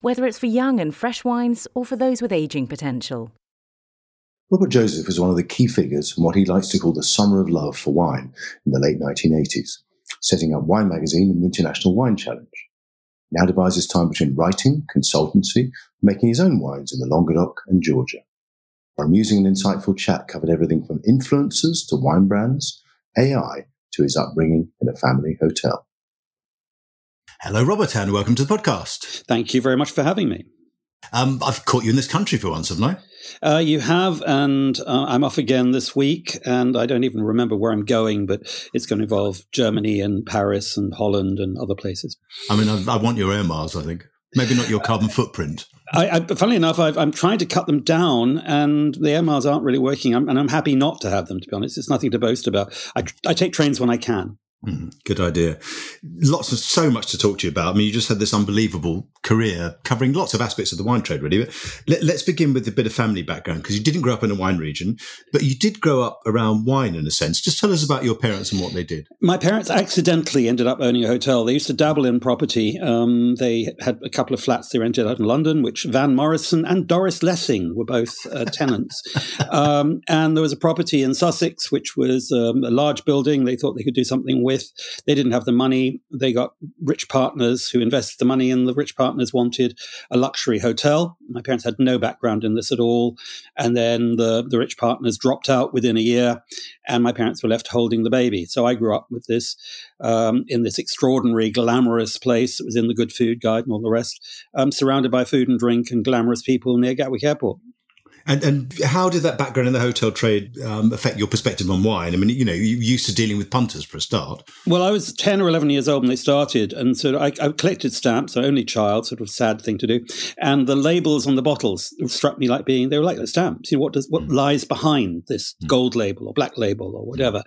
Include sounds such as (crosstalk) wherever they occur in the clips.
whether it's for young and fresh wines or for those with aging potential. Robert Joseph was one of the key figures in what he likes to call the summer of love for wine in the late 1980s, setting up Wine Magazine and the International Wine Challenge. He now divides his time between writing, consultancy, making his own wines in the Languedoc and Georgia. Our amusing and insightful chat covered everything from influencers to wine brands, AI to his upbringing in a family hotel. Hello, Robert, and welcome to the podcast. Thank you very much for having me. Um, I've caught you in this country for once, haven't I? Uh, you have, and uh, I'm off again this week, and I don't even remember where I'm going, but it's going to involve Germany and Paris and Holland and other places. I mean, I, I want your air miles, I think. Maybe not your carbon footprint. I, I, funnily enough, i am trying to cut them down, and the air miles aren't really working. I'm, and I'm happy not to have them. To be honest, it's nothing to boast about. I, I take trains when I can. Mm, good idea. Lots of so much to talk to you about. I mean, you just had this unbelievable career covering lots of aspects of the wine trade, really. But let, us begin with a bit of family background because you didn't grow up in a wine region, but you did grow up around wine in a sense. Just tell us about your parents and what they did. My parents accidentally ended up owning a hotel. They used to dabble in property. Um, they had a couple of flats they rented out in London, which Van Morrison and Doris Lessing were both uh, tenants. (laughs) um, and there was a property in Sussex, which was um, a large building. They thought they could do something with. They didn't have the money. They got rich partners who invested the money, in the rich partners wanted a luxury hotel. My parents had no background in this at all. And then the, the rich partners dropped out within a year, and my parents were left holding the baby. So I grew up with this um, in this extraordinary, glamorous place. It was in the Good Food Guide and all the rest, um, surrounded by food and drink and glamorous people near Gatwick Airport. And, and how did that background in the hotel trade um, affect your perspective on wine? I mean, you know, you used to dealing with punters for a start. Well, I was 10 or 11 years old when they started. And so I, I collected stamps, only child, sort of sad thing to do. And the labels on the bottles struck me like being, they were like the stamps. You know, what does, what mm. lies behind this mm. gold label or black label or whatever?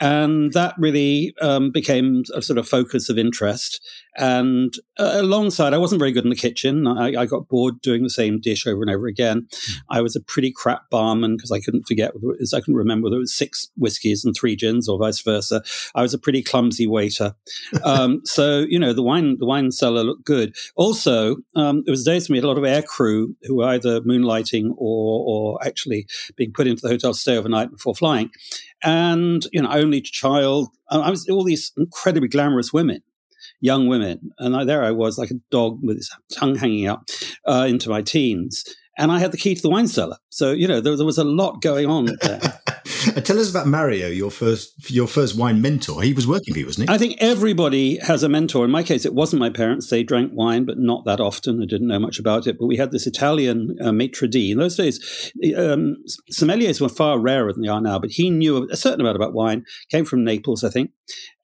And that really um, became a sort of focus of interest. And uh, alongside, I wasn't very good in the kitchen. I, I, got bored doing the same dish over and over again. Mm. I was a pretty crap barman because I couldn't forget, I couldn't remember whether it was six whiskies and three gins or vice versa. I was a pretty clumsy waiter. um, (laughs) so, you know, the wine, the wine cellar looked good. Also, um, it was days for me, a lot of air crew who were either moonlighting or, or actually being put into the hotel to stay overnight before flying. And, you know, only child, I was all these incredibly glamorous women young women. And I, there I was, like a dog with his tongue hanging out uh, into my teens. And I had the key to the wine cellar. So, you know, there, there was a lot going on there. (laughs) Tell us about Mario, your first your first wine mentor. He was working for you, wasn't he? I think everybody has a mentor. In my case, it wasn't my parents. They drank wine, but not that often. I didn't know much about it. But we had this Italian uh, maitre d. In those days, um, sommeliers were far rarer than they are now, but he knew a certain amount about wine, came from Naples, I think.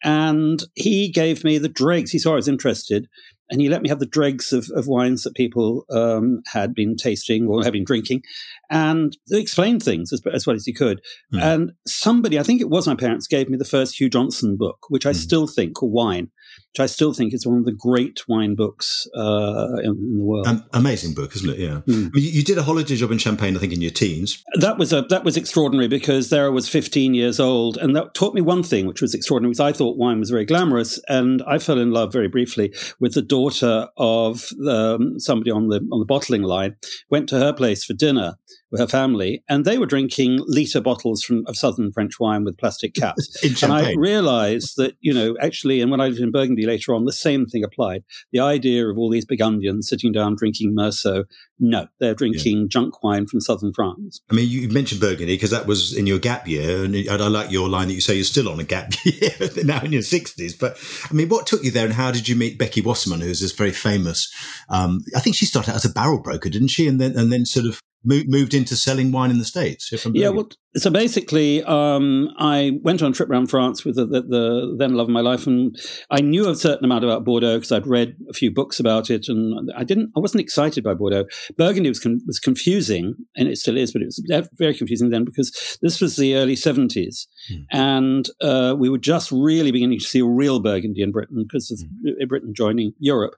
And he gave me the dregs. He saw I was interested and he let me have the dregs of, of wines that people um, had been tasting or had been drinking, and explained things as, as well as he could. Mm. And somebody, I think it was my parents, gave me the first Hugh Johnson book, which I mm. still think, called Wine, which I still think is one of the great wine books uh, in, in, the world. Um, amazing book, isn't it? Yeah. Mm. I mean, you, you, did a holiday job in Champagne, I think, in your teens. That was a that was extraordinary because there I was 15 years old, and that taught me one thing, which was extraordinary. Because I thought wine was very glamorous, and I fell in love very briefly with the daughter of um, somebody on the on the bottling line. Went to her place for dinner with her family, and they were drinking liter bottles from of southern French wine with plastic caps. (laughs) and I realized that you know actually, and when I lived in Burgundy later on, the same thing applied. The idea of all these Burgundians sitting down drinking Meursault, no, they're drinking yeah. junk wine from southern France. I mean, you mentioned Burgundy because that was in your gap year, and I like your line that you say you're still on a gap (laughs) year now in your sixties. But I mean, what took you there, and how did you meet Becky Wasserman, who's this very famous? Um, I think she started out as a barrel broker, didn't she? And then and then sort of moved into selling wine in the states. yeah, well, so basically, um, I went on a trip around France with the, the, the, then love of my life, and I knew a certain amount about Bordeaux because I'd read a few books about it, and I didn't, I wasn't excited by Bordeaux. Burgundy was con- was confusing, and it still is, but it was very confusing then because this was the early seventies, mm. and uh, we were just really beginning to see a real Burgundy in Britain because of mm. Britain joining Europe,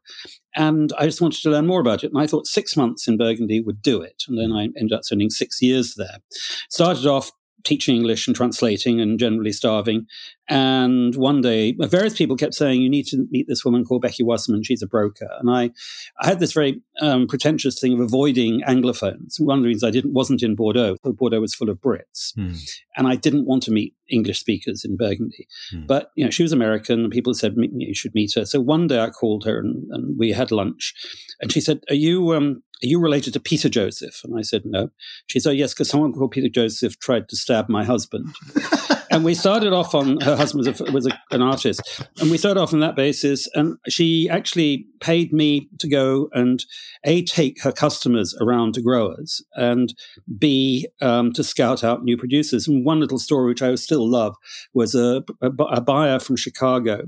and I just wanted to learn more about it. And I thought six months in Burgundy would do it. And then hmm. I ended up spending six years there. Started off teaching English and translating and generally starving. And one day, various people kept saying, "You need to meet this woman called Becky Wasserman. She's a broker." And I, I had this very um, pretentious thing of avoiding Anglophones. One of the reasons I didn't wasn't in Bordeaux. Bordeaux was full of Brits, mm. and I didn't want to meet English speakers in Burgundy. Mm. But you know, she was American, and people said you should meet her. So one day I called her, and, and we had lunch, and she said, "Are you?" Um, are you related to Peter Joseph? And I said, no. She said, oh, yes, because someone called Peter Joseph tried to stab my husband. (laughs) and we started off on her husband was, a, was a, an artist, and we started off on that basis. And she actually paid me to go and a take her customers around to growers, and b um, to scout out new producers. And one little story which I still love was a, a, a buyer from Chicago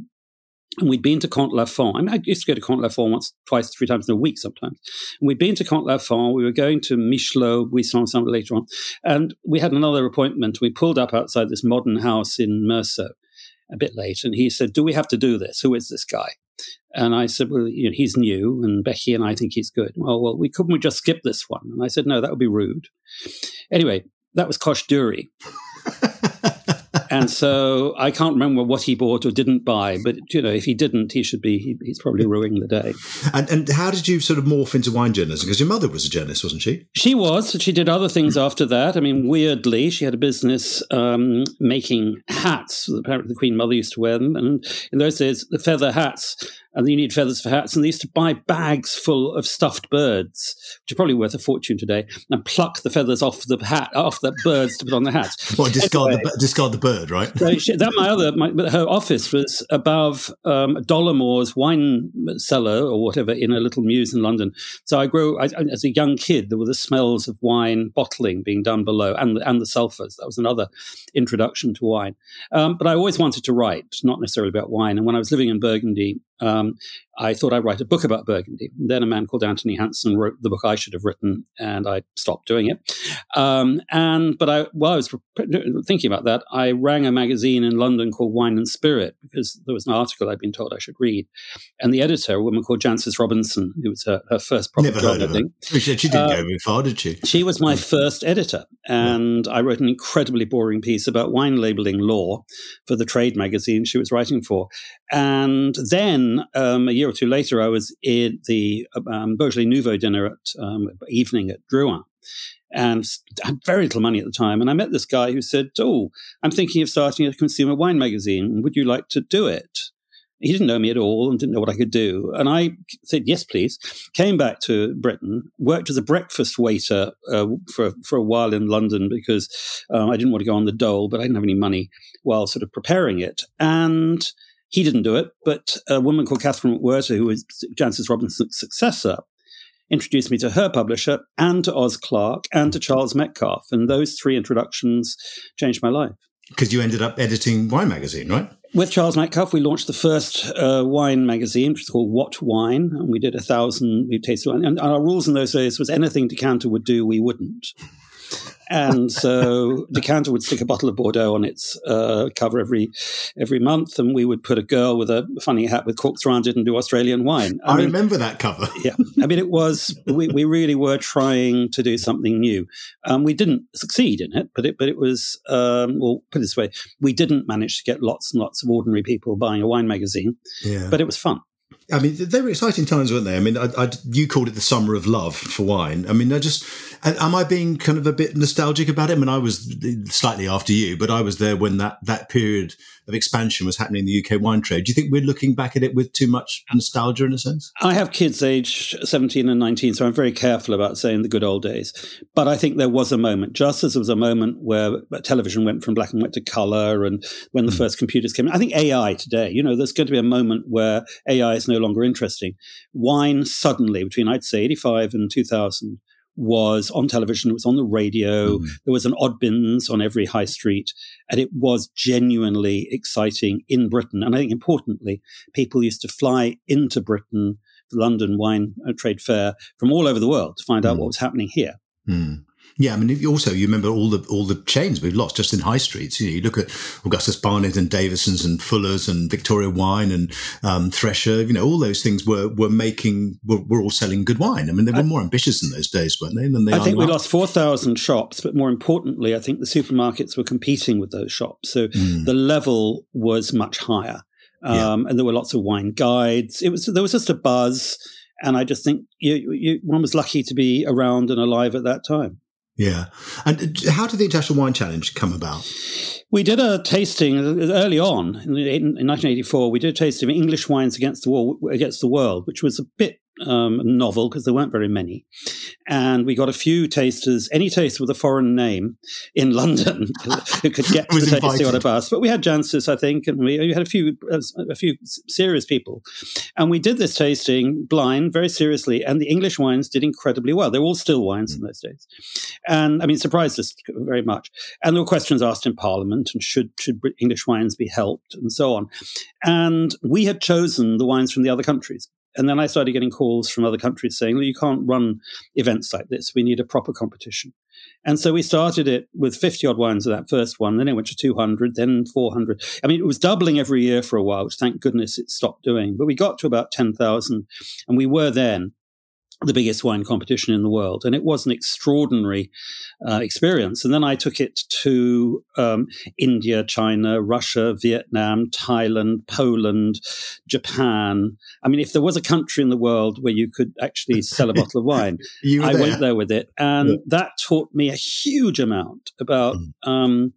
and we'd been to Comte Lafon. I, mean, I used to go to Comte Lafon once, twice, three times in a week sometimes. And we'd been to Comte Lafon. We were going to Michelot, Buisson, something later on. And we had another appointment. We pulled up outside this modern house in Meursault a bit late. And he said, Do we have to do this? Who is this guy? And I said, Well, you know, he's new, and Becky and I think he's good. Well, well, we couldn't we just skip this one? And I said, No, that would be rude. Anyway, that was Coche-Dury (laughs) and so I can't remember what he bought or didn't buy, but you know, if he didn't, he should be. He, he's probably ruining the day. And, and how did you sort of morph into wine journalism? Because your mother was a journalist, wasn't she? She was. She did other things after that. I mean, weirdly, she had a business um, making hats. Apparently, the Queen Mother used to wear them, and in those days, the feather hats and you need feathers for hats. And they used to buy bags full of stuffed birds, which are probably worth a fortune today, and pluck the feathers off the hat, off the birds to put on the hats. (laughs) Well, discard, anyway, the, discard the bird, right? so she, that my other, my, her office was above um, Dolamore's wine cellar or whatever in a little mews in London. So I grew, I, as a young kid, there were the smells of wine bottling being done below and, and the sulphurs. That was another introduction to wine. Um, but I always wanted to write, not necessarily about wine. And when I was living in Burgundy, um, I thought I'd write a book about Burgundy. Then a man called Anthony Hanson wrote the book I should have written, and I stopped doing it. Um, and but I, while I was thinking about that, I rang a magazine in London called Wine and Spirit because there was an article I'd been told I should read, and the editor, a woman called Jancis Robinson, who was her, her first proper Never job, heard of I think. Her. She didn't uh, go very far, did she? She was my first editor, and yeah. I wrote an incredibly boring piece about wine labeling law for the trade magazine she was writing for, and then um, a year or two later, I was in the um, Beaujolais Nouveau dinner at um, evening at Drouhin and I had very little money at the time. And I met this guy who said, Oh, I'm thinking of starting a consumer wine magazine. Would you like to do it? He didn't know me at all and didn't know what I could do. And I said, yes, please. Came back to Britain, worked as a breakfast waiter uh, for, for a while in London because um, I didn't want to go on the dole, but I didn't have any money while sort of preparing it. And he didn't do it, but a woman called Kathryn McWhirter, who was Jancis Robinson's successor, introduced me to her publisher and to Oz Clarke and to Charles Metcalfe. And those three introductions changed my life. Because you ended up editing Wine Magazine, right? With Charles Metcalfe, we launched the first uh, wine magazine, which is called What Wine, and we did a thousand. We tasted, wine. and our rules in those days was anything Decanter would do, we wouldn't and so Decanter would stick a bottle of Bordeaux on its uh, cover every every month, and we would put a girl with a funny hat with corks around it and do Australian wine. I, I mean, remember that cover. yeah, I mean, it was we, we really were trying to do something new. Um, we didn't succeed in it, but it but it was um, well put it this way, we didn't manage to get lots and lots of ordinary people buying a wine magazine. Yeah. but it was fun. I mean, they were exciting times, weren't they? I mean, I, I, you called it the summer of love for wine. I mean, I just, am I being kind of a bit nostalgic about it? I mean, I was slightly after you, but I was there when that, that period of expansion was happening in the UK wine trade. Do you think we're looking back at it with too much nostalgia in a sense? I have kids aged 17 and 19, so I'm very careful about saying the good old days. But I think there was a moment, just as there was a moment where television went from black and white to color and when the mm. first computers came in. I think AI today, you know, there's going to be a moment where AI is no longer interesting. Wine suddenly, between I'd say 85 and 2000, was on television, it was on the radio, mm. there was an Oddbins on every high street, and it was genuinely exciting in Britain. And I think importantly, people used to fly into Britain, the London Wine uh, Trade Fair, from all over the world to find out mm. what was happening here. Mm. Yeah, I mean, also you remember all the all the chains we've lost just in high streets. You know, you look at Augustus Barnett and Davison's and Fuller's and Victoria Wine and um, Thresher. You know, all those things were were making were, were all selling good wine. I mean, they were I, more ambitious in those days, weren't they? Than they I think we lost four thousand shops, but more importantly, I think the supermarkets were competing with those shops, so mm. the level was much higher. Um, yeah. And there were lots of wine guides. It was there was just a buzz, and I just think you, you, one was lucky to be around and alive at that time. Yeah. And how did the International Wine Challenge come about? We did a tasting uh, early on in 1984. We did a tasting of English wines against the wall, against the world, which was a bit um, novel because there weren't very many. And we got a few tasters, any taster with a foreign name in (laughs) London who could get (laughs) to the tasting on a bus. But we had Jancis, I think, and we, we had a few a few serious people. And we did this tasting blind, very seriously. And the English wines did incredibly well. They were all still wines mm. in those days. And I mean, surprised us very much. And there were questions asked in Parliament and should, should English wines be helped and so on. And we had chosen the wines from the other countries and then I started getting calls from other countries saying, well, you can't run events like this. We need a proper competition. And so we started it with 50 odd wines of that first one. Then it went to 200, then 400. I mean, it was doubling every year for a while, which thank goodness it stopped doing. But we got to about 10,000. And we were then the biggest wine competition in the world. And it was an extraordinary uh, experience. And then I took it to um, India, China, Russia, Vietnam, Thailand, Poland, Japan. I mean, if there was a country in the world where you could actually sell a (laughs) bottle of wine, (laughs) I there. went there with it. And yeah. that taught me a huge amount about mm. um,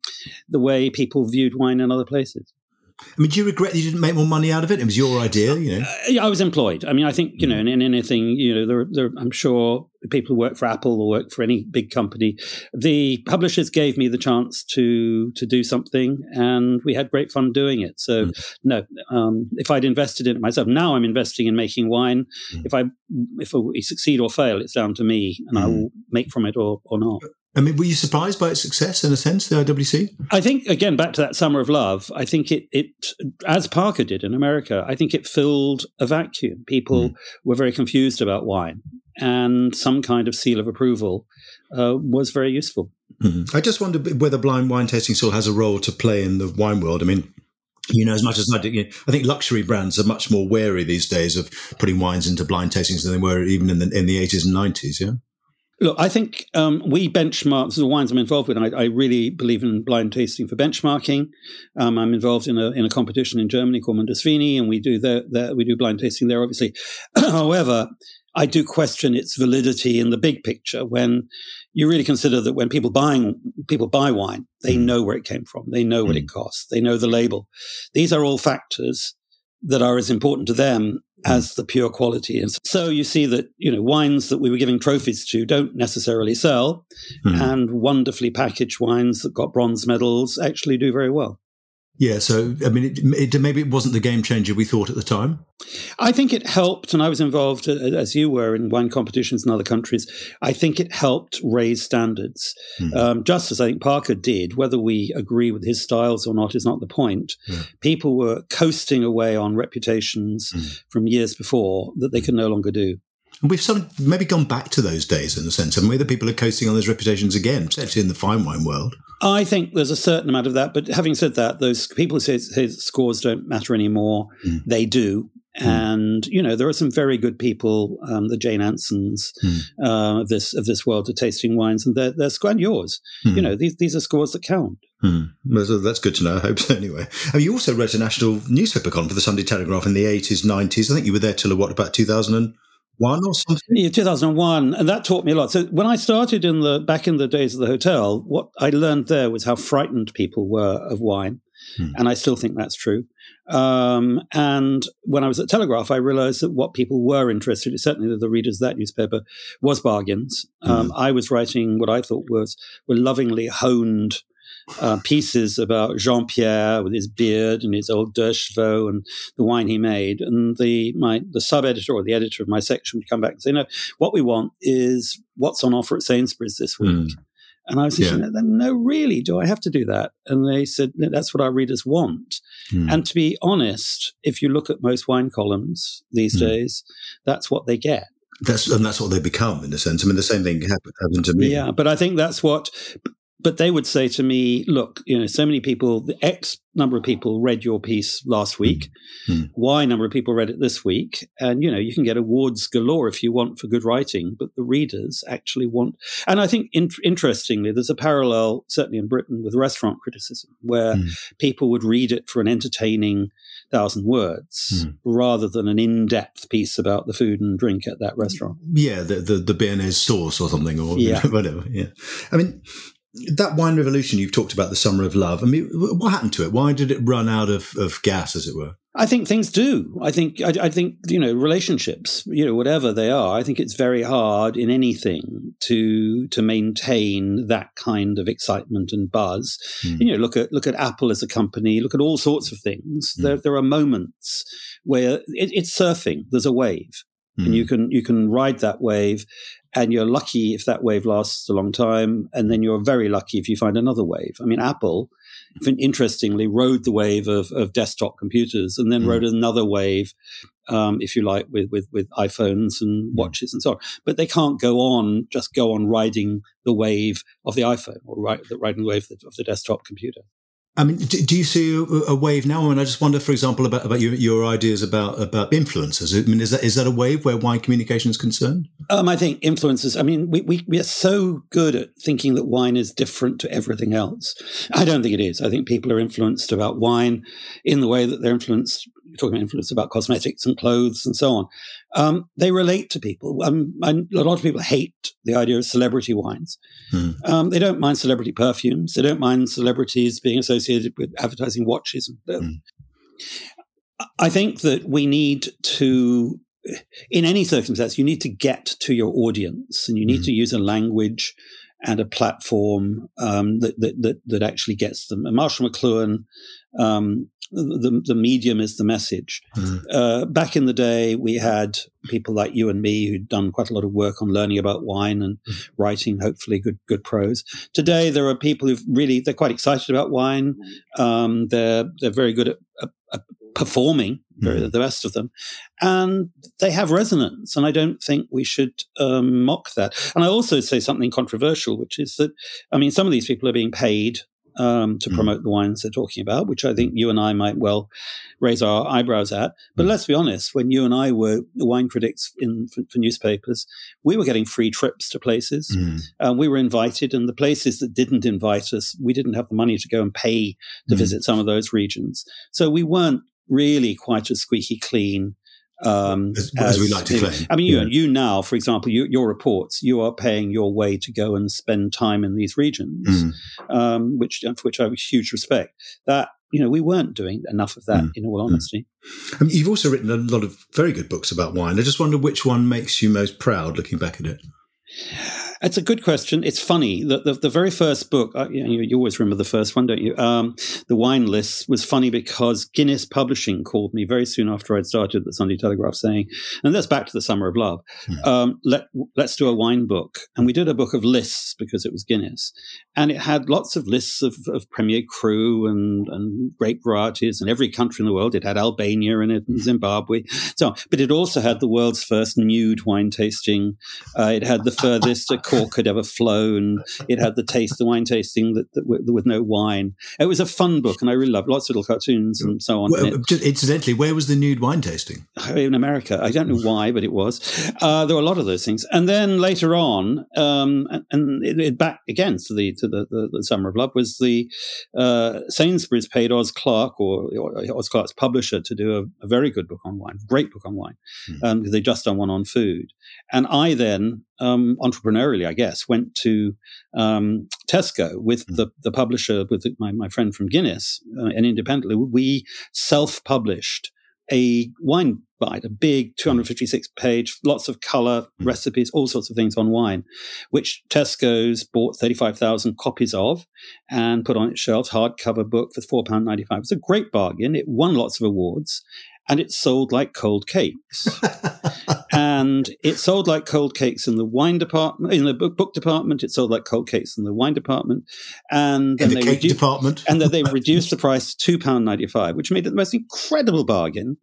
the way people viewed wine in other places. I mean, do you regret that you didn't make more money out of it? It was your idea, you know. Uh, I was employed. I mean, I think you know, in, in anything, you know, there, there, I'm sure people who work for Apple or work for any big company. The publishers gave me the chance to to do something, and we had great fun doing it. So, mm. no, um, if I'd invested in it myself, now I'm investing in making wine. Mm. If I if we succeed or fail, it's down to me, and mm. I will make from it or or not. I mean, were you surprised by its success in a sense, the IWC? I think again back to that summer of love. I think it, it as Parker did in America. I think it filled a vacuum. People mm. were very confused about wine, and some kind of seal of approval uh, was very useful. Mm-hmm. I just wonder whether blind wine tasting still has a role to play in the wine world. I mean, you know, as much as I do, you know, I think luxury brands are much more wary these days of putting wines into blind tastings than they were even in the in the eighties and nineties. Yeah. Look, I think um, we benchmark the wines I'm involved with. I, I, really believe in blind tasting for benchmarking. Um, I'm involved in a in a competition in Germany called Mundus Vini, and we do the, we do blind tasting there, obviously. (clears throat) However, I do question its validity in the big picture when you really consider that when people buying people buy wine, they mm. know where it came from, they know what it mm. costs, they know the label. These are all factors that are as important to them Hmm. as the pure quality. And so you see that, you know, wines that we were giving trophies to don't necessarily sell, mm. and wonderfully packaged wines that got bronze medals actually do very well. Yeah, so I mean, it, it, maybe it wasn't the game changer we thought at the time. I think it helped, and I was involved uh, as you were in wine competitions in other countries. I think it helped raise standards, mm. um, just as I think Parker did. Whether we agree with his styles or not is not the point. Yeah. People were coasting away on reputations mm. from years before that they could no longer do. And we've sort of maybe gone back to those days in a sense, and maybe the people are coasting on those reputations again, especially in the fine wine world. I think there's a certain amount of that, but having said that, those people who say, say scores don't matter anymore, mm. they do. Mm. And you know there are some very good people, um, the Jane Ansons mm. uh, of this of this world, of tasting wines, and they're they're yours. You hmm. know these these are scores that count. Hmm. That's good to know. I hope so. Anyway, and you also wrote a national newspaper column for the Sunday Telegraph in the eighties, nineties. I think you were there till what about two thousand and one or something? Yeah, 2001. And that taught me a lot. So when I started in the, back in the days of the hotel, what I learned there was how frightened people were of wine. Hmm. And I still think that's true. Um, and when I was at Telegraph, I realized that what people were interested in, certainly the readers of that newspaper, was bargains. Um, hmm. I was writing what I thought was were lovingly honed uh, pieces about Jean Pierre with his beard and his old deux chevaux and the wine he made. And the my the sub editor or the editor of my section would come back and say, "No, what we want is what's on offer at Sainsbury's this week." Mm. And I was thinking, yeah. no, really, do I have to do that? And they said, no, that's what our readers want. Mm. And to be honest, if you look at most wine columns these mm. days, that's what they get. That's and that's what they become in a sense. I mean, the same thing happened, happened to me. Yeah, but I think that's what but they would say to me, look, you know, so many people, the X number of people read your piece last week, mm. Y number of people read it this week. And, you know, you can get awards galore if you want for good writing, but the readers actually want. And I think, in, interestingly, there's a parallel, certainly in Britain, with restaurant criticism, where mm. people would read it for an entertaining thousand words mm. rather than an in-depth piece about the food and drink at that restaurant. Yeah, the the, the béarnaise sauce or something, or yeah. (laughs) whatever. Yeah, I mean, that wine revolution you've talked about, the summer of love. I mean, what happened to it? Why did it run out of, of gas, as it were? I think things do. I think I, I, think you know relationships, you know whatever they are. I think it's very hard in anything to to maintain that kind of excitement and buzz. Mm. You know, look at look at Apple as a company. Look at all sorts of things. Mm. There there are moments where it, it's surfing. There's a wave, and you hmm. can you can ride that wave and you're lucky if that wave lasts a long time, and then you're very lucky if you find another wave. I mean, Apple, interestingly, rode the wave of, of desktop computers, and then mm. rode another wave, um, if you like, with, with with iPhones and mm. watches and so on. But they can't go on just go on riding the wave of the iPhone or riding the wave of the desktop computer. I mean, do, do you see a, wave now? I mean, I just wonder, for example, about, about your, your ideas about about influencers. I mean, is that is that a wave where wine communication is concerned? Um, I think influencers. I mean, we, we we are so good at thinking that wine is different to everything else. I don't think it is. I think people are influenced about wine in the way that they're influenced you're talking about influence about cosmetics and clothes and so on. Um, they relate to people. Um, a lot of people hate the idea of celebrity wines. Hmm. Um, they don't mind celebrity perfumes. They don't mind celebrities being associated with advertising watches. Hmm. I think that we need to, in any circumstance, you need to get to your audience and you need hmm. to use a language and a platform um, that, that, that that actually gets them. And Marshall McLuhan um, the, the medium is the message. Mm. Uh, back in the day, we had people like you and me who'd done quite a lot of work on learning about wine and mm. writing, hopefully good good prose. Today, there are people who've really they're quite excited about wine. Um, they're they're very good at, at, at performing, mm. the best of them, and they have resonance. And I don't think we should um, mock that. And I also say something controversial, which is that I mean, some of these people are being paid um, to mm. promote the wines they're talking about, which I think you and I might well raise our eyebrows at. But mm. let's be honest, when you and I were wine critics in for, for newspapers, we were getting free trips to places. Mm. Um, we were invited, and the places that didn't invite us, we didn't have the money to go and pay to mm. visit some of those regions. So we weren't really quite as squeaky clean um, as, as, as, we like to claim. I mean, you, yeah. you now, for example, you, your reports, you are paying your way to go and spend time in these regions, mm. um, which for which I have huge respect. That you know, we weren't doing enough of that, mm. in all mm. honesty. Mm. I mean, you've also written a lot of very good books about wine. I just wonder which one makes you most proud looking back at it. It's a good question. It's funny that the, the, very first book, uh, you, you, always remember the first one, don't you? Um, the wine list was funny because Guinness Publishing called me very soon after I'd started the Sunday Telegraph saying, and that's back to the Summer of Love, mm. um, let, let's do a wine book. And we did a book of lists because it was Guinness. And it had lots of lists of, of Premier Cru and, and grape varieties in every country in the world. It had Albania in it and Zimbabwe. So, but it also had the world's first nude wine tasting. Uh, it had the furthest cork had ever flown. It had the taste, the wine tasting that, that with, with, no wine. It was a fun book, and I really loved lots of little cartoons and so on. Well, just incidentally, where was the nude wine tasting? In America. I don't know why, but it was. Uh, there were a lot of those things, and then later on, um, and, and it, it, back again to the to the, the, the Summer of Love was the uh, Sainsbury's paid Oz Clarke or, or, Oz Clarke's publisher to do a, a, very good book on wine, great book on wine, mm. um, they just done one on food, and I then um, entrepreneurially, I guess, went to um, Tesco with mm. the, the publisher, with my, my friend from Guinness, uh, and independently, we self published a wine Bite, a big 256 page, lots of color, mm. recipes, all sorts of things on wine, which Tesco's bought 35,000 copies of and put on its shelves, hardcover book for £4.95. It's a great bargain. It won lots of awards and it sold like cold cakes. (laughs) and it sold like cold cakes in the wine department, in the book, book department. It sold like cold cakes in the wine department, and then in the they cake redu- department, and then they (laughs) reduced the price to two pound ninety five, which made it the most incredible bargain.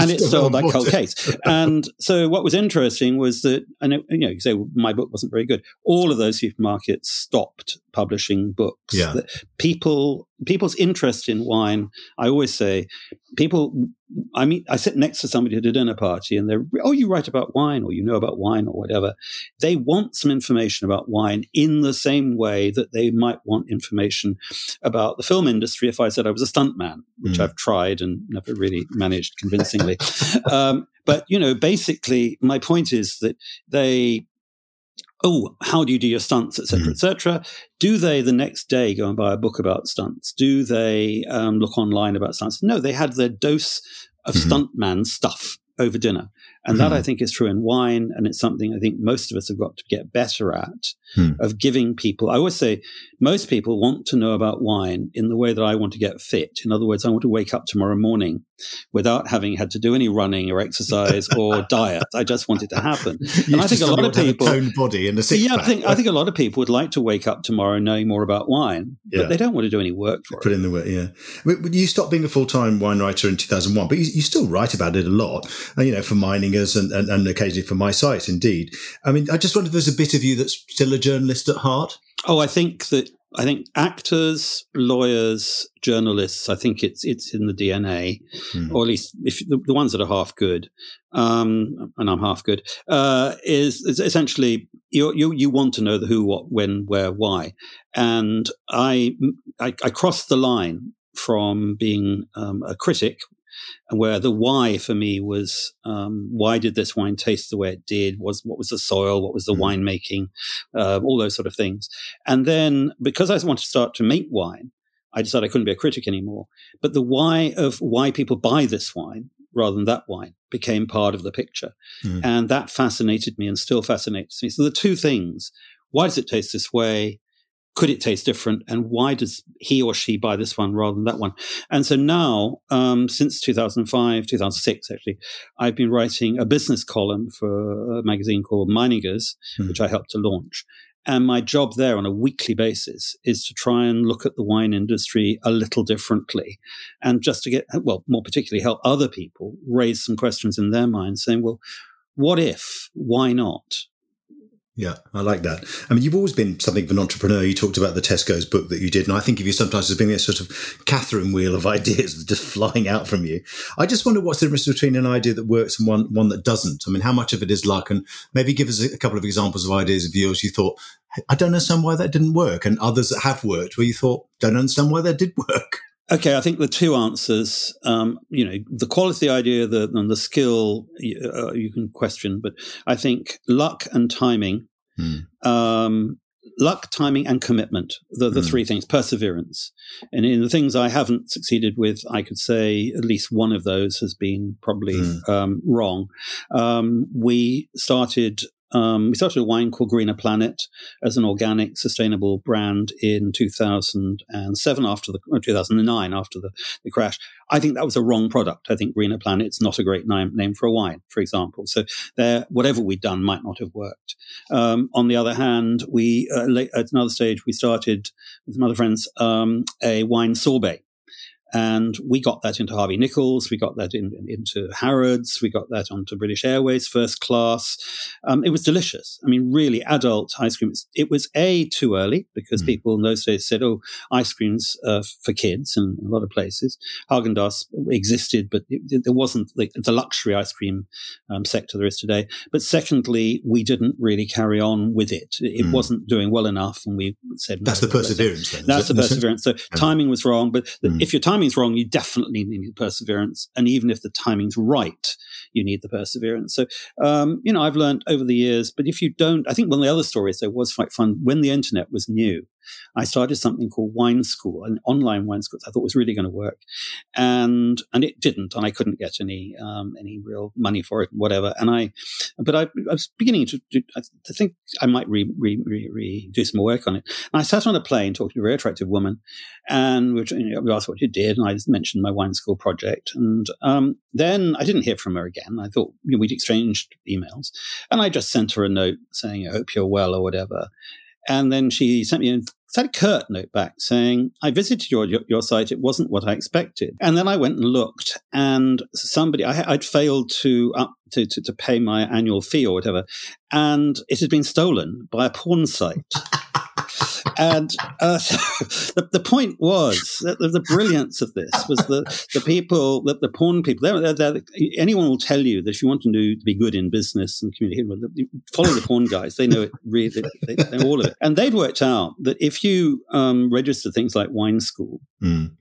And it (laughs) sold like cold case. and so, what was interesting was that, and it, you know, you say well, my book wasn't very good. All of those supermarkets stopped publishing books. Yeah. People, people's interest in wine. I always say, people I mean, I sit next to somebody at a dinner party and they're, oh, you write about wine or you know about wine or whatever. They want some information about wine in the same way that they might want information about the film industry if I said I was a stuntman, which mm. I've tried and never really managed convincingly. um, but, you know, basically, my point is that they, oh, how do you do your stunts, etc., mm-hmm. etc. Do they the next day go and buy a book about stunts? Do they um, look online about stunts? No, they had their dose of mm-hmm. stuntman stuff over dinner. And mm-hmm. that I think is true in wine. And it's something I think most of us have got to get better at mm. of giving people. I always say most people want to know about wine in the way that I want to get fit. In other words, I want to wake up tomorrow morning without having had to do any running or exercise (laughs) or diet. I just want it to happen. (laughs) and I think a lot of people toned body and a six Yeah, I think I think a lot of people would like to wake up tomorrow knowing more about wine, yeah. but they don't want to do any work for Put it. Put in the work, yeah. You stopped being a full time wine writer in 2001, but you, you, still write about it a lot, you know, for Meiningers and, and, and occasionally for my site, indeed. I mean, I just wonder if there's a bit of you that's still a journalist at heart. Oh, I think that I think actors, lawyers, journalists. I think it's it's in the DNA, mm. or at least if the, the, ones that are half good, um, and I'm half good, uh, is, is, essentially you, you you want to know the who, what, when, where, why, and I I, I crossed the line from being um, a critic, where the why for me was um, why did this wine taste the way it did? Was what was the soil? What was the mm. winemaking? Uh, all those sort of things. And then because I wanted to start to make wine, I decided I couldn't be a critic anymore. But the why of why people buy this wine rather than that wine became part of the picture, mm. and that fascinated me and still fascinates me. So the two things: why does it taste this way? Could it taste different? And why does he or she buy this one rather than that one? And so now um, since 2005 2006 actually i've been writing a business column for a magazine called meiningers mm. which i helped to launch. And my job there on a weekly basis is to try and look at the wine industry a little differently and just to get well more particularly help other people raise some questions in their minds saying well what if? Why not yeah, I like that. I mean, you've always been something of an entrepreneur. You talked about the Tesco's book that you did, and I think of you sometimes as being a sort of Catherine wheel of (laughs) ideas just flying out from you. I just wonder what's the difference between an idea that works and one one that doesn't. I mean, how much of it is luck? And maybe give us a couple of examples of ideas of yours you thought, I don't understand why that didn't work, and others that have worked where you thought, don't understand why that did work. Okay, I think the two answers, um, you know, the quality idea the, and the skill uh, you can question, but I think luck and timing, mm. um, luck, timing, and commitment, the, the mm. three things, perseverance. And in the things I haven't succeeded with, I could say at least one of those has been probably mm. um, wrong. Um, we started um, we started a wine called Greener Planet as an organic, sustainable brand in 2007, after the 2009, after the, the crash. I think that was a wrong product. I think Greener Planet's not a great name, name for a wine, for example. So there, whatever we'd done might not have worked. Um, on the other hand, we uh, at another stage we started with some other friends um, a wine sorbet and we got that into Harvey Nichols, we got that in, into Harrods, we got that onto British Airways first class. Um, it was delicious. I mean, really adult ice cream. It was A, too early because mm. people in those days said, oh, ice cream's uh, for kids in a lot of places. Haagen Dazs existed, but it, there wasn't the, the luxury ice cream um, sector there is today. But secondly, we didn't really carry on with it. It mm. wasn't doing well enough. And we said, that's no, the perseverance. Then, that's the perseverance. So timing was wrong. But mm. if your time timing's wrong, you definitely need perseverance. And even if the timing's right, you need the perseverance. So, um, you know, I've learned over the years, but if you don't, I think one of the other stories there was quite fun when the internet was new. I started something called Wine School, an online wine school I thought was really going to work. And, and it didn't. And I couldn't get any, um, any real money for it whatever. And I, but I, I was beginning to, to think I might re, re, re, re, do some work on it. And I sat on a plane talking to a very attractive woman and we, you know, we asked what you did. And I mentioned my wine school project. And, um, then I didn't hear from her again. I thought you know, we'd exchanged emails and I just sent her a note saying, I hope you're well or whatever. And then she sent me a sent a curt note back saying, I visited your, your, your site. It wasn't what I expected. And then I went and looked and somebody, I, would failed to up to, to, to pay my annual fee or whatever. And it had been stolen by a porn site. (laughs) and uh, (laughs) the, the point was that the, brilliance of this was the, the people, the, the porn people. They're, they're, they're, anyone will tell you that if you want to, do, be good in business and communicate, follow the porn guys. They know it really, they know all of it. And they'd worked out that if you um, register things like Wine School, mm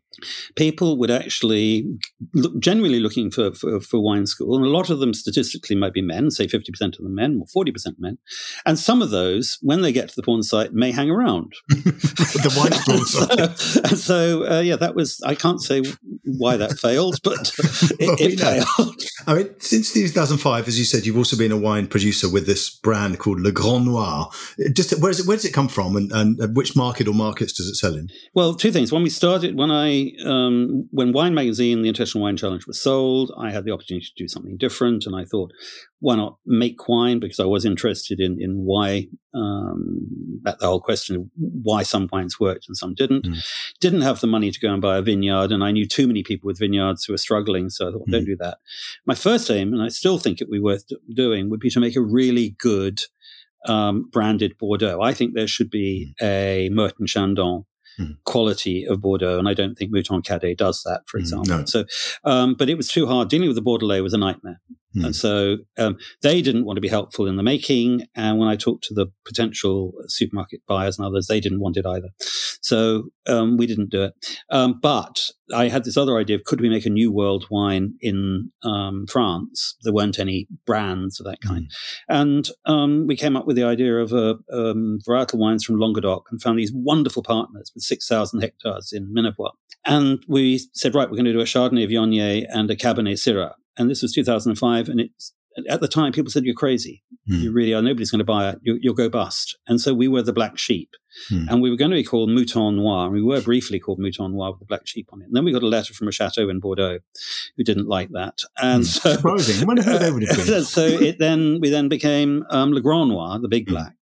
people would actually look, generally looking for, for, for, wine school, and a lot of them statistically might be men, say 50% of them men or 40% men. And some of those, when they get to the porn site, may hang around. (laughs) (laughs) the wine school so, so uh, yeah, that was, I can't say why that failed, but (laughs) it, it failed. I mean, since 2005, as you said, you've also been a wine producer with this brand called Le Grand Noir. Just where, is it, where does it come from and, and which market or markets does it sell in? Well, two things. When we started, when I um, when Wine Magazine, the International Wine Challenge was sold, I had the opportunity to do something different, and I thought, why not make wine? Because I was interested in in why um, that the whole question of why some wines worked and some didn't. Mm. Didn't have the money to go and buy a vineyard, and I knew too many people with vineyards who were struggling, so I thought, mm. don't do that. My first aim, and I still think it would be worth doing, would be to make a really good um, branded Bordeaux. I think there should be mm. a Moët & Chandon mm. quality of Bordeaux. And I don't think Mouton Cadet does that, for hmm. example. No. So, um, but it was too hard. Dealing with the Bordelais was a nightmare. Mm. And so um, they didn't want to be helpful in the making. And when I talked to the potential supermarket buyers and others, they didn't want it either. So um, we didn't do it. Um, but I had this other idea of could we make a new world wine in um, France? There weren't any brands of that kind. Mm. And um, we came up with the idea of a, um, varietal wines from Languedoc and found these wonderful partners with 6,000 hectares in Minervois. And we said, right, we're going to do a Chardonnay Viognier and a Cabernet Syrah and this was 2005, and it's at the time people said you're crazy, mm. you really are. Nobody's going to buy it. You, will go bust. And so we were the black sheep, mm. and we were going to be called Mouton Noir. And we were briefly called Mouton Noir with the black sheep on it. And then we got a letter from a chateau in Bordeaux who didn't like that. And mm. so, surprising. I wonder who they would have (laughs) been. so it then we then became um, Le Grand Noir, the big hmm. black.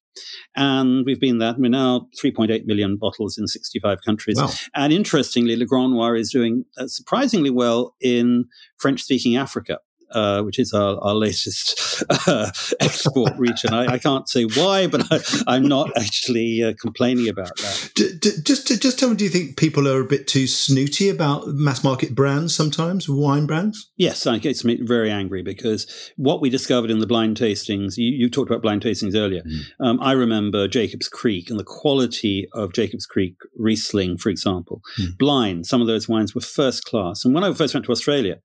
And we've been that. We're now 3.8 million bottles in 65 countries. Wow. And interestingly, Le Grand Noir is doing uh, surprisingly well in French speaking Africa. Uh, which is our, our latest uh, (laughs) export region. I, I, can't say why, but I, am not actually uh, complaining about that. D- d- just, just tell me, do you think people are a bit too snooty about mass market brands sometimes, wine brands? Yes, I get very angry because what we discovered in the blind tastings, you, you talked about blind tastings earlier. Mm. Um, I remember Jacob's Creek and the quality of Jacob's Creek Riesling, for example. Mm. Blind, some of those wines were first class. And when I first went to Australia,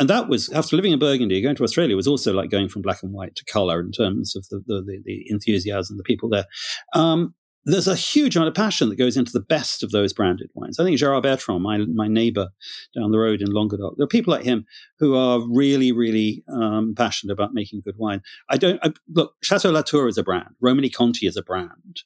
and that was after living in Burgundy, going to Australia was also like going from black and white to color in terms of the the, the, enthusiasm, the people there. Um, there's a huge amount of passion that goes into the best of those branded wines. I think Gerard Bertrand, my my neighbor down the road in Languedoc, there are people like him who are really, really um, passionate about making good wine. I don't I, look. Chateau Latour is a brand. Romanée-Conti is a brand.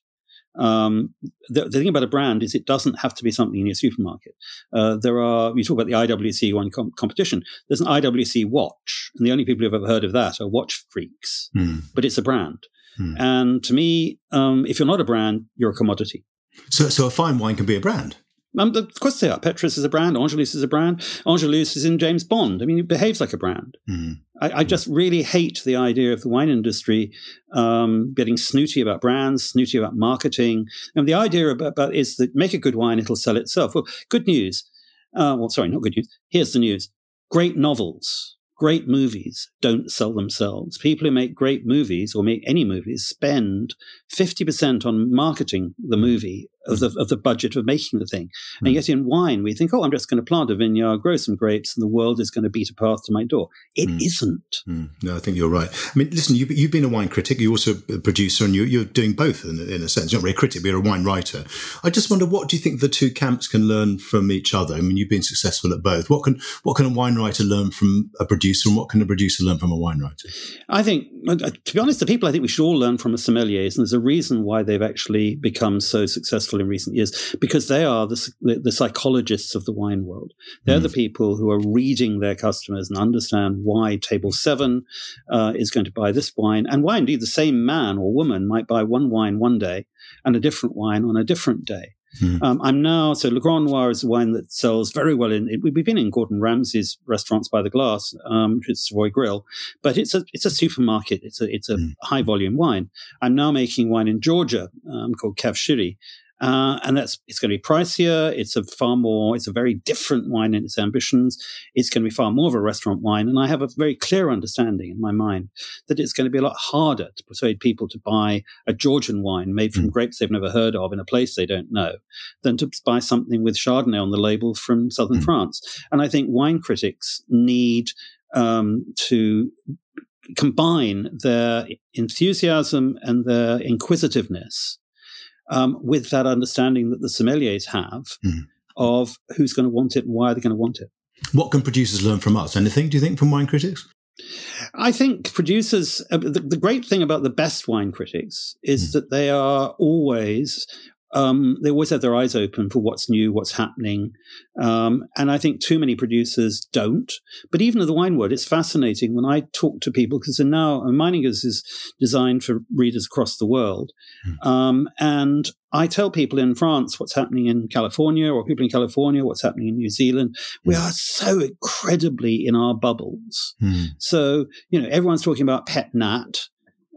Um, the, the, thing about a brand is it doesn't have to be something in your supermarket. Uh, there are, you talk about the IWC one com- competition. There's an IWC watch, and the only people who've ever heard of that are watch freaks, mm. but it's a brand. Mm. And to me, um, if you're not a brand, you're a commodity. So, so a fine wine can be a brand. Um, of course they are. Petrus is a brand. Angelus is a brand. Angelus is in James Bond. I mean, it behaves like a brand. Mm. I, I, just really hate the idea of the wine industry um, getting snooty about brands, snooty about marketing. And the idea about, about, is that make a good wine, it'll sell itself. Well, good news. Uh, well, sorry, not good news. Here's the news. Great novels great movies don't sell themselves. People who make great movies or make any movies spend 50% on marketing the movie of the, of the budget of making the thing. And yet in wine, we think, oh, I'm just going to plant a vineyard, grow some grapes, and the world is going to beat a path to my door. It not Mm. No, I think you're right. I mean, listen, you, you've been a wine critic. You're also a producer, and you, are doing both in, in, a sense. You're not really a critic, but you're a wine writer. I just wonder, what do you think the two camps can learn from each other? I mean, you've been successful at both. What can what can a wine writer learn from a producer, and what can a producer learn from a wine writer? I think, uh, to be honest, the people I think we should all learn from are sommeliers, and there's a reason why they've actually become so successful in recent years because they are the, the, the psychologists of the wine world. They're mm. the people who are reading their customers and understand why table seven uh, is going to buy this wine, and why indeed the same man or woman might buy one wine one day and a different wine on a different day. Hmm. Um, I'm now so Le Grand Noir is a wine that sells very well. In we've been in Gordon Ramsay's restaurants by the glass, um, which is Savoy Grill, but it's a it's a supermarket. It's a it's a hmm. high volume wine. I'm now making wine in Georgia um, called Kav Shiri, uh, and that's it's going to be pricier. It's a far more. It's a very different wine in its ambitions. It's going to be far more of a restaurant wine, and I have a very clear understanding in my mind that it's going to be a lot harder to persuade people to buy a Georgian wine made from mm. grapes they've never heard of in a place they don't know, than to buy something with Chardonnay on the label from southern mm. France. And I think wine critics need um, to combine their enthusiasm and their inquisitiveness um, with that understanding that the sommeliers have mm. of who's going to want it and why they're going to want it. What can producers learn from us? Anything, do you think, from wine critics? I think producers, uh, the, the, great thing about the best wine critics is mm. that they are always um, they always have their eyes open for what's new, what's happening. Um, and I think too many producers don't. But even at the wine world, it's fascinating when I talk to people because now uh, Meiningers is designed for readers across the world. Mm. Um, and I tell people in France what's happening in California or people in California what's happening in New Zealand. We hmm. are so incredibly in our bubbles. Mm. So, you know, everyone's talking about pet nat.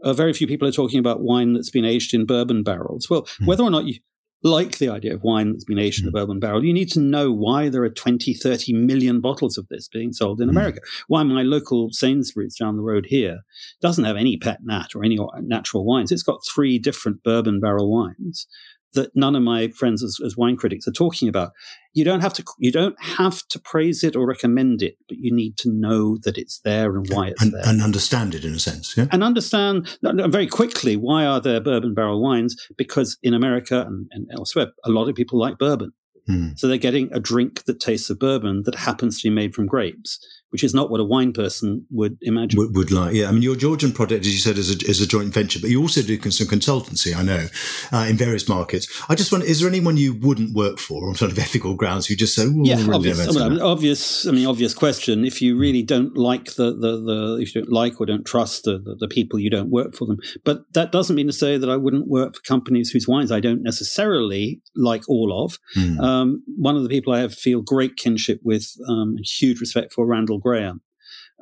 Uh, very few people are talking about wine that's been aged in bourbon barrels. Well, mm. whether or not you like the idea of wine that's been aged in a hmm. bourbon barrel, you need to know why there are 20, 30 million bottles of this being sold in hmm. America. Why my local Sainsbury's down the road here doesn't have any pet nat or any natural wines. It's got three different bourbon barrel wines that none of my friends as, as, wine critics are talking about. You don't have to you don't have to praise it or recommend it, but you need to know that it's there and why it's and, there, and understand it in a sense, yeah, and understand very quickly why are there bourbon barrel wines? Because in America and, and elsewhere, a lot of people like bourbon. Hmm. So they're getting a drink that tastes of bourbon that happens to be made from grapes which is not what a wine person would imagine. Would, would like, yeah. I mean, your Georgian project, as you said, is a, is a joint venture, but you also do some consultancy, I know, uh, in various markets. I just wonder, is there anyone you wouldn't work for on sort of (laughs) ethical grounds? You just say, yeah, really obvious. I mean, obvious. I mean, obvious question. If you really don't like the, the, the if you don't like or don't trust the, the, the people, you don't work for them. But that doesn't mean to say that I wouldn't work for companies whose wines I don't necessarily like all of. Mm. Um, one of the people I have feel great kinship with, um, huge respect for, Randall Grahm,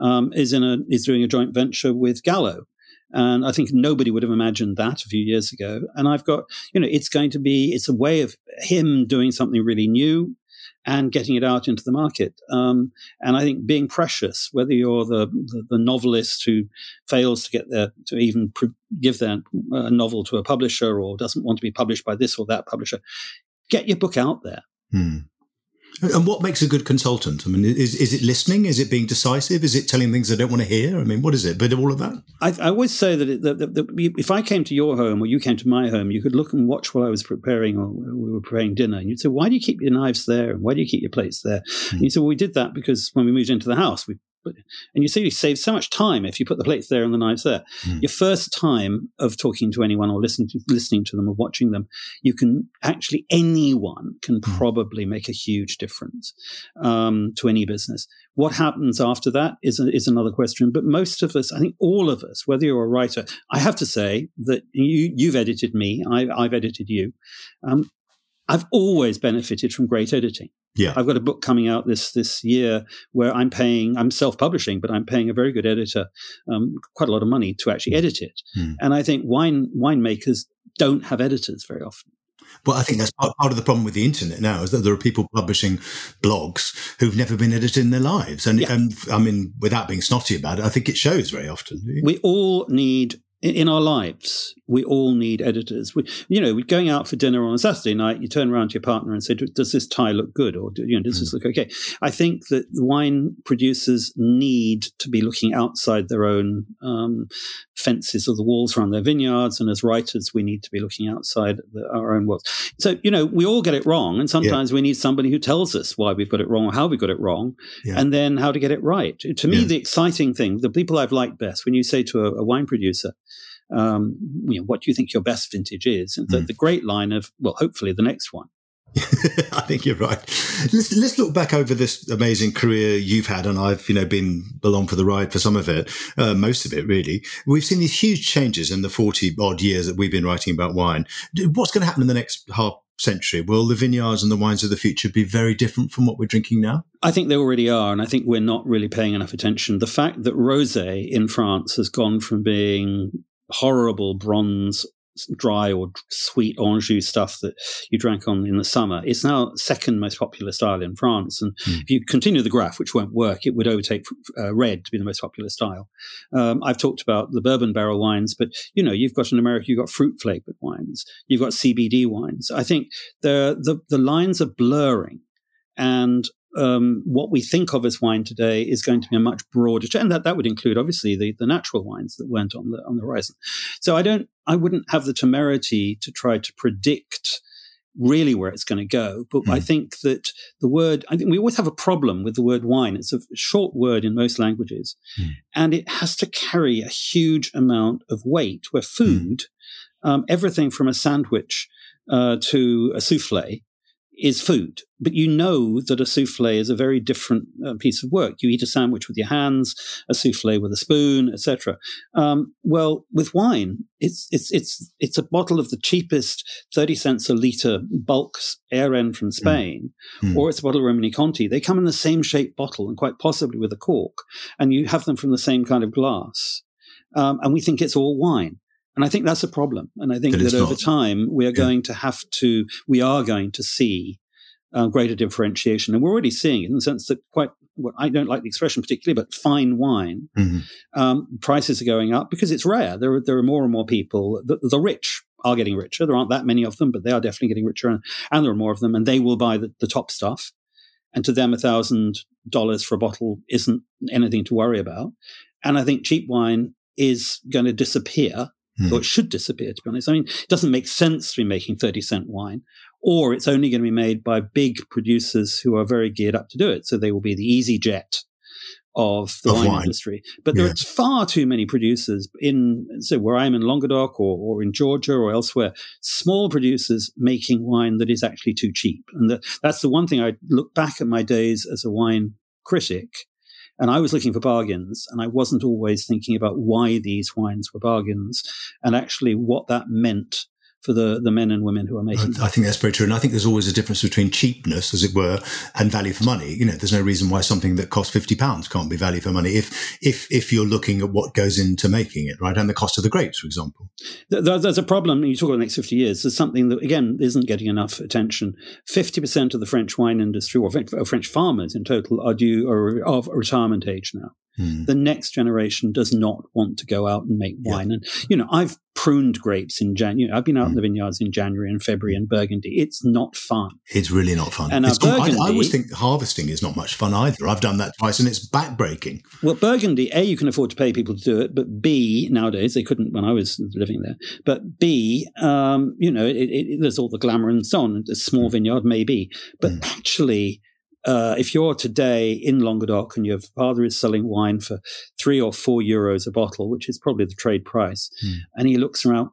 um, is in a is doing a joint venture with Gallo. And I think nobody would have imagined that a few years ago. And I've got, you know, it's going to be, it's a way of him doing something really new and getting it out into the market. Um, and I think being precious, whether you're the, the, the, novelist who fails to get there to even pre- give their uh, novel to a publisher or doesn't want to be published by this or that publisher, get your book out there. Hmm. And what makes a good consultant? I mean, is, is it listening? Is it being decisive? Is it telling things they don't want to hear? I mean, what is it? But all of that? I, I always say that, it, that, that, that, if I came to your home or you came to my home, you could look and watch while I was preparing or we were preparing dinner. And you'd say, why do you keep your knives there? And why do you keep your plates there? Mm. And you say, well, we did that because when we moved into the house, we and you see you save so much time if you put the plates there and the knives there. Mm. Your first time of talking to anyone or listening to listening to them or watching them, you can actually anyone can mm. probably make a huge difference um, to any business. What happens after that is a, is another question. But most of us, I think all of us, whether you're a writer, I have to say that you you've edited me, I, have edited you. Um, I've always benefited from great editing. Yeah. I've got a book coming out this this year where I'm paying, I'm self publishing, but I'm paying a very good editor um, quite a lot of money to actually hmm. edit it. Mm. And I think wine winemakers don't have editors very often. Well, I think that's part, part, of the problem with the internet now is that there are people publishing blogs who've never been edited in their lives. And, yeah. and I mean, without being snotty about it, I think it shows very often. We all need in our lives, we all need editors. We, you know, we're going out for dinner on a Saturday night, you turn around to your partner and say, "Does this tie look good?" or you know, "Does this mm. look okay?" I think that wine producers need to be looking outside their own um, fences or the walls around their vineyards, and as writers, we need to be looking outside the, our own worlds. So, you know, we all get it wrong, and sometimes yeah. we need somebody who tells us why we've got it wrong or how we got it wrong, yeah. and then how to get it right. To me, yeah. the exciting thing, the people I've liked best, when you say to a, a wine producer um, you know, what do you think your best vintage is? And the, mm. the great line of, well, hopefully the next one. (laughs) I think you're right. Let's, let's look back over this amazing career you've had, and I've you know been along for the ride for some of it, uh, most of it really. We've seen these huge changes in the forty odd years that we've been writing about wine. What's going to happen in the next half century? Will the vineyards and the wines of the future be very different from what we're drinking now? I think they already are, and I think we're not really paying enough attention. The fact that rosé in France has gone from being horrible bronze dry or sweet orange juice stuff that you drank on in the summer. It's now second most popular style in France. And mm. if you continue the graph, which won't work, it would overtake uh, red to be the most popular style. Um, I've talked about the bourbon barrel wines, but you know, you've got in America, you've got fruit flavored wines, you've got CBD wines. I think the, the, the lines are blurring. And um, what we think of as wine today is going to be a much broader, and that, that would include obviously the, the natural wines that weren't on the on the horizon. So I don't, I wouldn't have the temerity to try to predict really where it's going to go. But mm. I think that the word, I think we always have a problem with the word wine. It's a short word in most languages, mm. and it has to carry a huge amount of weight. Where hmm. food, mm. um, everything from a sandwich uh, to a souffle is food. But you know that a souffle is a very different uh, piece of work. You eat a sandwich with your hands, a souffle with a spoon, etc. Um, well, with wine, it's it's it's it's a bottle of the cheapest thirty cents a liter bulk Airen from hmm. Spain, mm. or it's a bottle of Romanée-Conti. They come in the same shaped bottle and quite possibly with a cork, and you have them from the same kind of glass. Um, and we think it's all wine. And I think that's a problem. And I think that, over not. time, we are yeah. going to have to, we are going to see uh, greater differentiation. And we're already seeing it in the sense that quite, well, I don't like the expression particularly, but fine wine, mm-hmm. um, prices are going up because it's rare. There are, there are more and more people, the, the, rich are getting richer. There aren't that many of them, but they are definitely getting richer. And, and there are more of them, and they will buy the, the top stuff. And to them, a thousand dollars for a bottle isn't anything to worry about. And I think cheap wine is going to disappear mm. or it should disappear, to be honest. I mean, it doesn't make sense to be making 30 cent wine, or it's only going to be made by big producers who are very geared up to do it. So they will be the easyJet of the of wine, wine, industry. But yeah. there's far too many producers in, so where I'm in Languedoc or, or in Georgia or elsewhere, small producers making wine that is actually too cheap. And the, that's the one thing I look back at my days as a wine critic and I was looking for bargains and I wasn't always thinking about why these wines were bargains and actually what that meant for the, the men and women who are making I, I think that's very true. And I think there's always a difference between cheapness, as it were, and value for money. You know, there's no reason why something that costs fifty pounds can't be value for money if if if you're looking at what goes into making it, right? And the cost of the grapes, for example. There's a problem. You talk about the next 50 years. There's something that again isn't getting enough attention. 50% of the French wine industry or French uh, farmers in total are due are of retirement age now. Hmm. The next generation does not want to go out and make wine. Yeah. And, you know, I've pruned grapes in January. I've been out mm. in the vineyards in January and February in Burgundy. It's not fun. It's really not fun. And Burgundy, I, I, always think harvesting is not much fun either. I've done that twice and it's backbreaking. Well, Burgundy, A, you can afford to pay people to do it, but B, nowadays, they couldn't when I was living there, but B, um, you know, it, it, there's all the glamour and so on. A small vineyard, maybe. But mm. actually, uh, if you're today in Languedoc and your father is selling wine for three or four euros a bottle, which is probably the trade price, mm. and he looks around,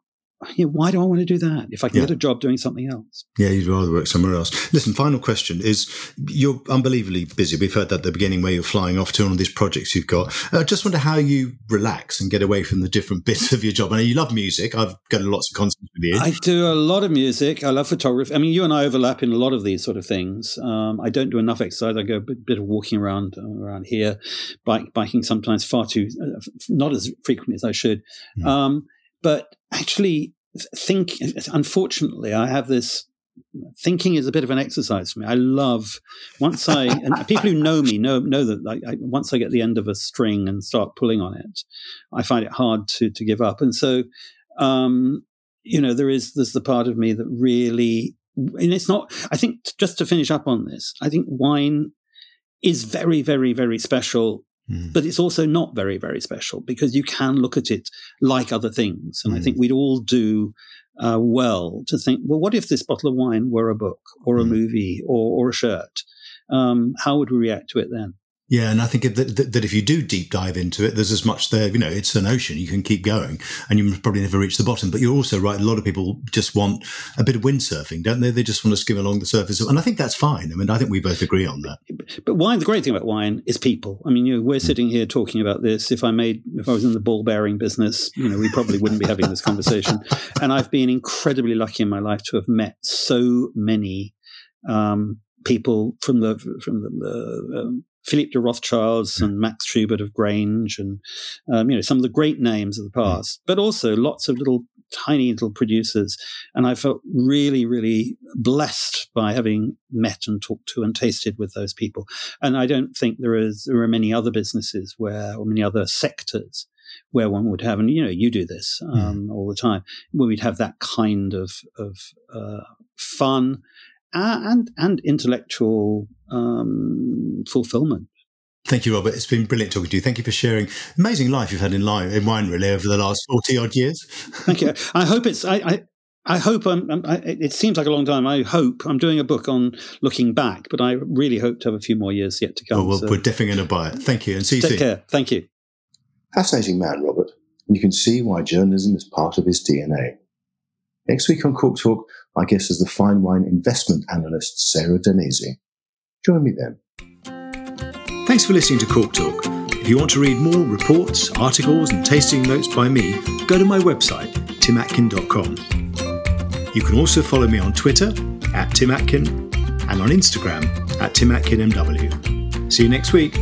you know, why do I want to do that if I can yeah. get a job doing something else? Yeah, you'd rather work somewhere else. Listen, final question is you're unbelievably busy. We've heard that at the beginning where you're flying off to all these projects you've got. I uh, just wonder how you relax and get away from the different (laughs) bits of your job. I know you love music. I've got lots of concerts with you. I do a lot of music. I love photography. I mean, you and I overlap in a lot of these sort of things. Um, I don't do enough exercise. I go a bit, bit of walking around uh, around here, bike, biking sometimes far too, uh, not as frequently as I should. Mm. Um, but actually think unfortunately i have this thinking is a bit of an exercise for me i love once i (laughs) and people who know me know know that I, I, once i get the end of a string and start pulling on it i find it hard to to give up and so um, you know, there is there's the part of me that really, and it's not. I think just to finish up on this, I think wine is very, very, very special. Mm. But it's also not very, very special because you can look at it like other things. And mm. I think we'd all do uh, well to think, well, what if this bottle of wine were a book or a mm. movie or, or a shirt? Um, how would we react to it then? Yeah, and I think that, that, that, if you do deep dive into it, there's as much there. You know, it's an ocean. You can keep going, and you probably never reach the bottom. But you're also right. A lot of people just want a bit of windsurfing, don't they? They just want to skim along the surface, and I think that's fine. I mean, I think we both agree on that. But wine, the great thing about wine is people. I mean, you know, we're mm. sitting here talking about this. If I made, if I was in the ball bearing business, you know, we probably wouldn't be having this conversation. (laughs) And I've been incredibly lucky in my life to have met so many um, people from the from the, the um, Philippe de Rothschilds and Max Schubert of Grange and, um, you know, some of the great names of the mm. past, but also lots of little tiny little producers. And I felt really, really blessed by having met and talked to and tasted with those people. And I don't think there is, there are many other businesses where, or many other sectors where one would have, and you know, you do this mm. um, mm. all the time, where we'd have that kind of, of uh, fun and, and intellectual um, fulfillment. Thank you, Robert. It's been brilliant talking to you. Thank you for sharing amazing life you've had in line in wine really over the last forty odd years. Thank you. (laughs) I hope it's. I, I, I hope I'm, I'm I, it seems like a long time. I hope I'm doing a book on looking back, but I really hope to have a few more years yet to come. Well, so. we're definitely going to buy it. Thank you, and see you Take soon. care. Thank you. Fascinating man, Robert, and you can see why journalism is part of his DNA. Next week on Cork Talk, my guest is the fine wine investment analyst Sarah Danesi. Join me then. Thanks for listening to Cork Talk. If you want to read more reports, articles, and tasting notes by me, go to my website, timatkin.com. You can also follow me on Twitter at timatkin and on Instagram at timatkinmw. See you next week.